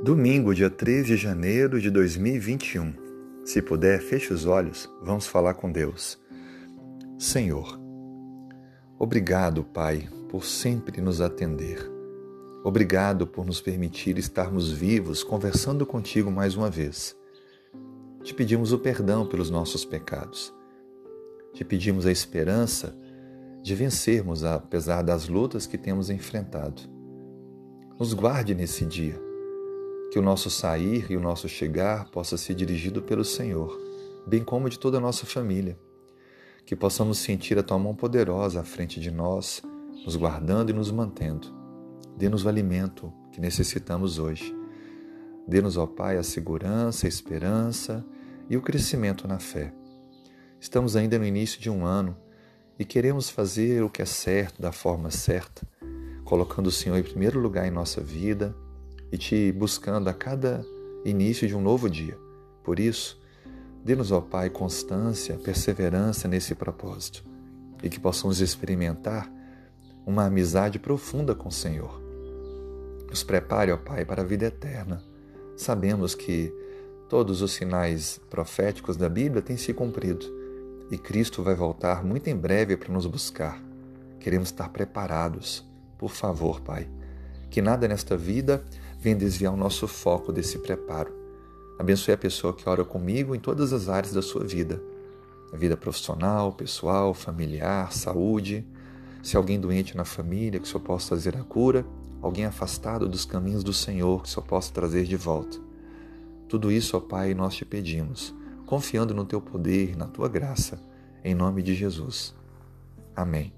Domingo, dia 3 de janeiro de 2021. Se puder, feche os olhos, vamos falar com Deus. Senhor, obrigado, Pai, por sempre nos atender. Obrigado por nos permitir estarmos vivos conversando contigo mais uma vez. Te pedimos o perdão pelos nossos pecados. Te pedimos a esperança de vencermos apesar das lutas que temos enfrentado. Nos guarde nesse dia que o nosso sair e o nosso chegar possa ser dirigido pelo Senhor, bem como de toda a nossa família. Que possamos sentir a tua mão poderosa à frente de nós, nos guardando e nos mantendo. Dê-nos o alimento que necessitamos hoje. Dê-nos, ó Pai, a segurança, a esperança e o crescimento na fé. Estamos ainda no início de um ano e queremos fazer o que é certo, da forma certa, colocando o Senhor em primeiro lugar em nossa vida e te buscando a cada início de um novo dia. Por isso, dê-nos, ó Pai, constância, perseverança nesse propósito e que possamos experimentar uma amizade profunda com o Senhor. Nos prepare, ó Pai, para a vida eterna. Sabemos que todos os sinais proféticos da Bíblia têm se cumprido e Cristo vai voltar muito em breve para nos buscar. Queremos estar preparados. Por favor, Pai, que nada nesta vida venha desviar o nosso foco desse preparo. Abençoe a pessoa que ora comigo em todas as áreas da sua vida. A vida profissional, pessoal, familiar, saúde. Se alguém doente na família, que o Senhor possa trazer a cura. Alguém afastado dos caminhos do Senhor, que o Senhor possa trazer de volta. Tudo isso, ó Pai, nós te pedimos, confiando no Teu poder, na Tua graça, em nome de Jesus. Amém.